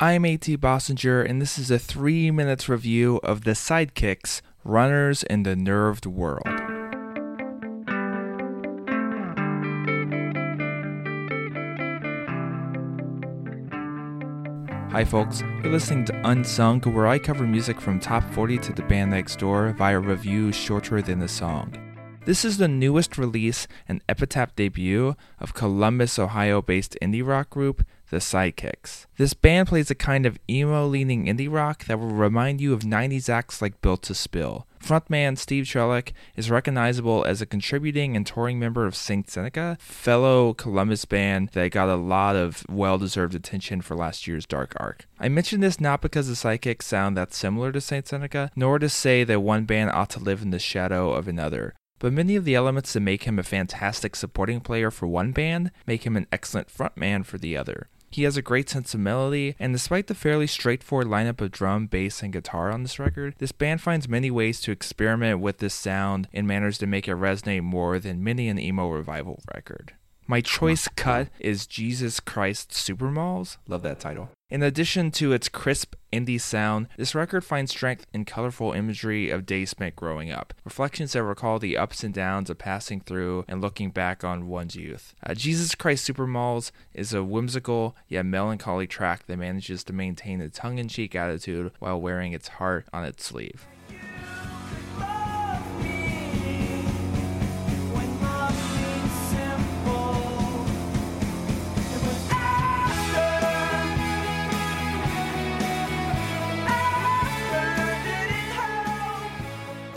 I'm AT Bossinger, and this is a three minutes review of the sidekicks, Runners in the Nerved World. Hi, folks. You're listening to Unsung, where I cover music from top 40 to the band next door via reviews shorter than the song. This is the newest release and epitaph debut of Columbus, Ohio based indie rock group the Sidekicks. This band plays a kind of emo leaning indie rock that will remind you of 90s acts like Built to Spill. Frontman Steve Ciolek is recognizable as a contributing and touring member of Saintseneca, fellow Columbus band that got a lot of well deserved attention for last year's Dark Arc. I mention this not because the Sidekicks sound that similar to Saintseneca, nor to say that one band ought to live in the shadow of another but many of the elements that make him a fantastic supporting player for one band make him an excellent frontman for the other. He has a great sense of melody, and despite the fairly straightforward lineup of drum, bass, and guitar on this record, this band finds many ways to experiment with this sound in manners to make it resonate more than many an emo revival record. My choice cut is Jesus Christ Supermalls. Love that title. In addition to its crisp indie sound, this record finds strength in colorful imagery of days spent growing up, reflections that recall the ups and downs of passing through and looking back on one's youth. Uh, Jesus Christ Supermalls is a whimsical yet melancholy track that manages to maintain a tongue in cheek attitude while wearing its heart on its sleeve.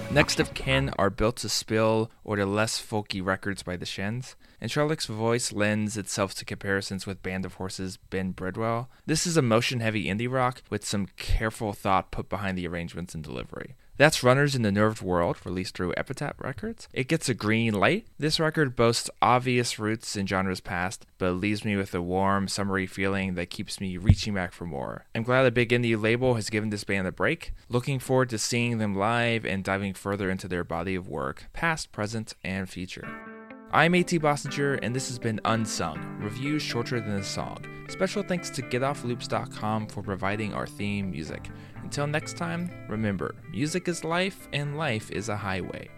Next of kin are Built to Spill or the less folky records by the Shins, and Ciolek's voice lends itself to comparisons with Band of Horses' Ben Bridwell. This is a motion heavy indie rock with some careful thought put behind the arrangements and delivery. That's Runners in the Nerved World, released through Epitaph Records. It gets a green light. This record boasts obvious roots in genres past, but leaves me with a warm, summery feeling that keeps me reaching back for more. I'm glad a big indie label has given this band a break. Looking forward to seeing them live and diving further into their body of work, past, present, and future. I'm AT Bossinger, and this has been Unsung, reviews shorter than a song. Special thanks to GetOffLoops.com for providing our theme music. Until next time, remember music is life, and life is a highway.